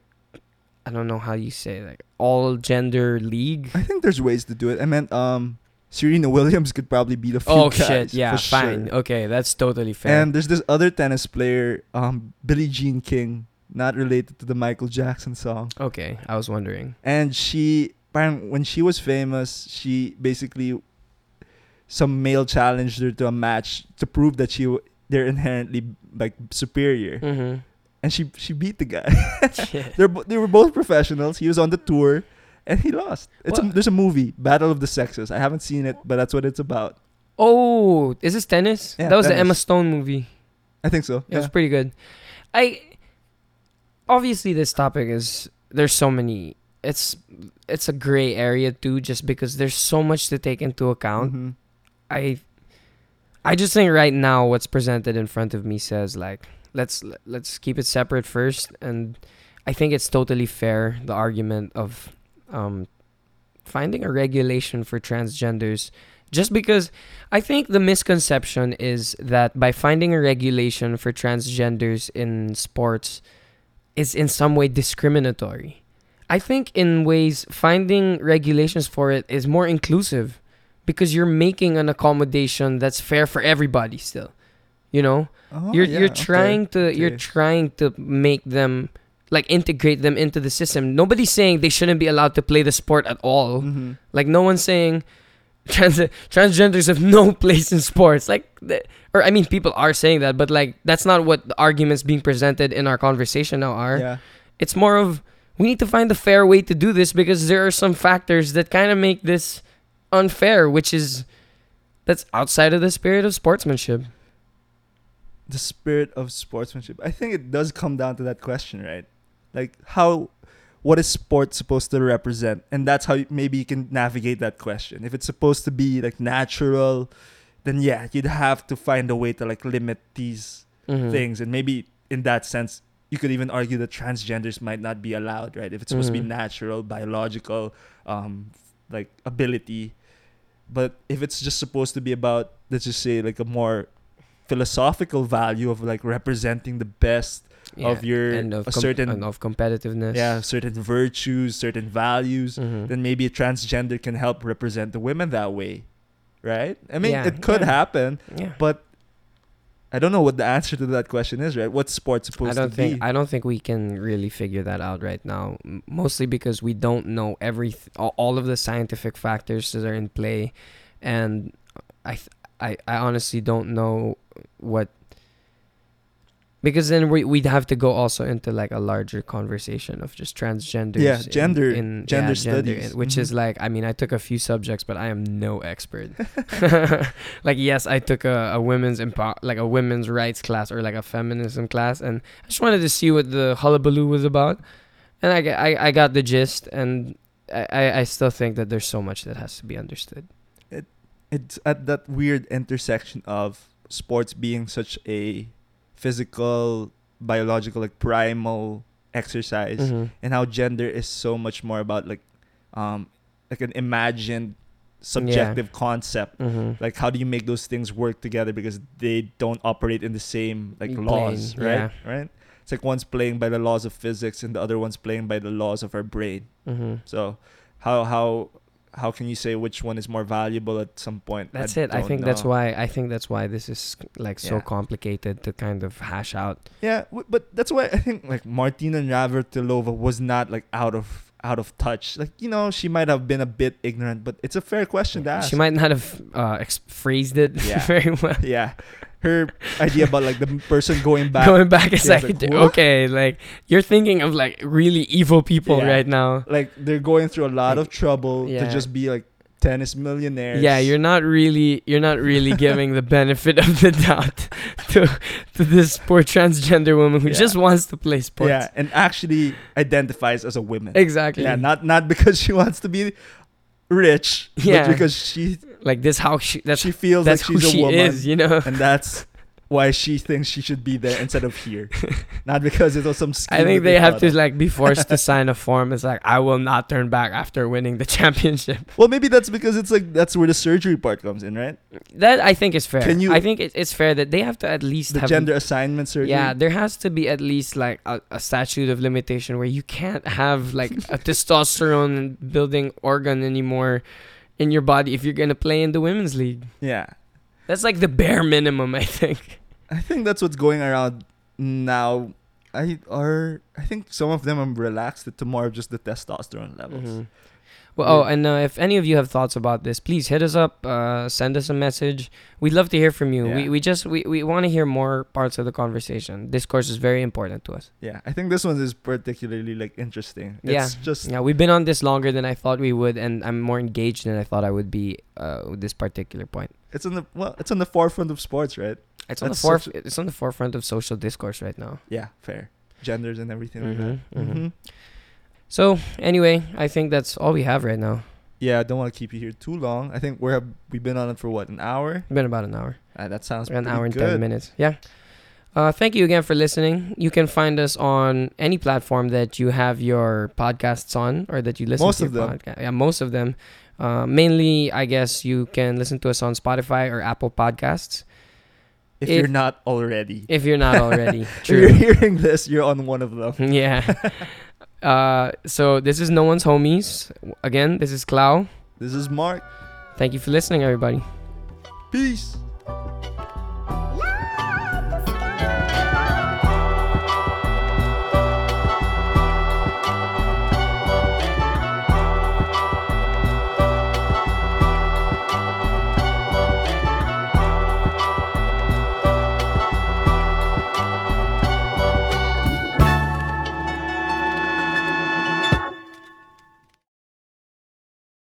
I don't know how you say like all gender league. I think there's ways to do it. I meant um Serena Williams could probably beat a few Oh guys. shit! Yeah, for fine. sure. Okay, that's totally fair. And there's this other tennis player, um, Billie Jean King, not related to the Michael Jackson song. okay, I was wondering. And she, when she was famous, she basically, some male challenged her to a match to prove that she they're inherently like superior, Mm-hmm. and she she beat the guy. They're they were both professionals. He was on the tour, and he lost. It's a, there's a movie, Battle of the Sexes. I haven't seen it, but that's what it's about. Oh, is this tennis? Yeah, that was the. Emma Stone movie. I think so. It was pretty good. I obviously this topic is there's so many. It's it's a gray area too, just because there's so much to take into account. Mhm. I I just think right now what's presented in front of me says like let's let's keep it separate first, and I think it's totally fair the argument of um finding a regulation for transgenders just because I think the misconception is that by finding a regulation for transgenders in sports is in some way discriminatory. I think in ways finding regulations for it is more inclusive because you're making an accommodation that's fair for everybody still. You know? Oh, you're yeah, you're okay. trying to you're trying to make them like integrate them into the system. Nobody's saying they shouldn't be allowed to play the sport at all. Mhm. Like no one's saying trans transgenders have no place in sports. Like or I mean people are saying that, but like that's not what the arguments being presented in our conversation now are. Yeah. It's more of we need to find a fair way to do this because there are some factors that kind of make this unfair, which is that's outside of the spirit of sportsmanship. the spirit of sportsmanship. I think it does come down to that question, right? Like how what is sport supposed to represent? And that's how maybe you can navigate that question. If it's supposed to be like natural, then yeah, you'd have to find a way to like limit these Mhm. things and maybe in that sense you could even argue that transgenders might not be allowed, right? If it's supposed to Mhm. be natural, biological, um, like ability. But if it's just supposed to be about, let's just say, like a more philosophical value of like representing the best of your and of certain and of competitiveness. yeah certain virtues, certain values, Mhm. then maybe a transgender can help represent the women that way, right? I mean, Yeah, it could yeah. happen, yeah. but I don't know what the answer to that question is, right? What's sports I supposed don't to think be? I don't think we can really figure that out right now. Mostly because we don't know every all, all of the scientific factors that are in play, and I th- I I honestly don't know what. Because then we we'd have to go also into like a larger conversation of just transgender Yeah, gender- in, gender yeah, studies. in- which Mhm. is like I mean I took a few subjects, but I am no expert. like yes, I took a, a women's empower like a women's rights class or like a feminism class, and I just wanted to see what the hullabaloo was about, and I, I, I got the gist, and I, I, I still think that there's so much that has to be understood. it, it's at that weird intersection of sports being such a physical, biological, like primal exercise, Mhm. and how gender is so much more about like, um, like an imagined, subjective concept. Mhm. Like how do you make those things work together because they don't operate in the same like laws, right? yeah. Right. It's like one's playing by the laws of physics and the other one's playing by the laws of our brain. Mhm. So how how how can you say which one is more valuable at some point? That's it. I think that's why I think that's why this is like so Yeah. complicated to kind of hash out. Yeah, w- but that's why I think like Martina Navratilova was not like out of out of touch? Like you know, she might have been a bit ignorant, but it's a fair question to ask. She might not have uh, ex- phrased it Yeah. very well. yeah, her idea about like the person going back. Going back a it's second, like, okay, like you're thinking of like really evil people Yeah. right now. like they're going through a lot of trouble Yeah. to just be like tennis millionaires. Yeah, you're not really you're not really giving the benefit of the doubt to to this poor transgender woman who Yeah. just wants to play sports. Yeah, and actually identifies as a woman. Exactly. Yeah, not not because she wants to be rich, Yeah. but because she like this how she that's she feels that's like who she's a she woman, is, you know. and that's why she thinks she should be there instead of here. not because it was some. I think they have to of. like be forced to sign a form. It's like I will not turn back after winning the championship. Well, maybe that's because it's like that's where the surgery part comes in, right? That I think is fair. Can you- I think it, it's fair that they have to at least The have gender assignment surgery. Yeah, there has to be at least like a, a statute of limitation where you can't have like a testosterone building organ anymore in your body if you're gonna play in the women's league. Yeah. That's like the bare minimum, I think. I think that's what's going around now. I are I think some of them have relaxed it to more of just the testosterone levels. Mhm. Well, oh, and uh, if any of you have thoughts about this, please hit us up. Uh, send us a message. We'd love to hear from you. We Yeah. we just we, we want to hear more parts of the conversation. Discourse is very important to us. Yeah, I think this one is particularly like interesting. Yeah. Just Yeah, we've been on this longer than I thought we would, and I'm more engaged than I thought I would be uh, with this particular point. it's on the well, it's on the forefront of sports, right? It's on the That's foref- such It's on the forefront of social discourse right now. Yeah, fair. Genders and everything like Mhm, that. mhm. hmm So anyway, I think that's all we have right now. Yeah, I don't want to keep you here too long. I think we're we've been on it for what an hour. Been about an hour, Uh, that sounds an hour and good. ten minutes. Yeah. Uh, thank you again for listening. You can find us on any platform that you have your podcasts on or that you listen Most to of them. podca- Yeah, most of them. Uh, mainly, I guess you can listen to us on Spotify or Apple Podcasts If, If- you're not already, if you're not already. if you're hearing this, you're on one of them. yeah. Uh, so this is No One's Homies. Again, this is Clau. This is Mark. Thank you for listening, everybody. Peace.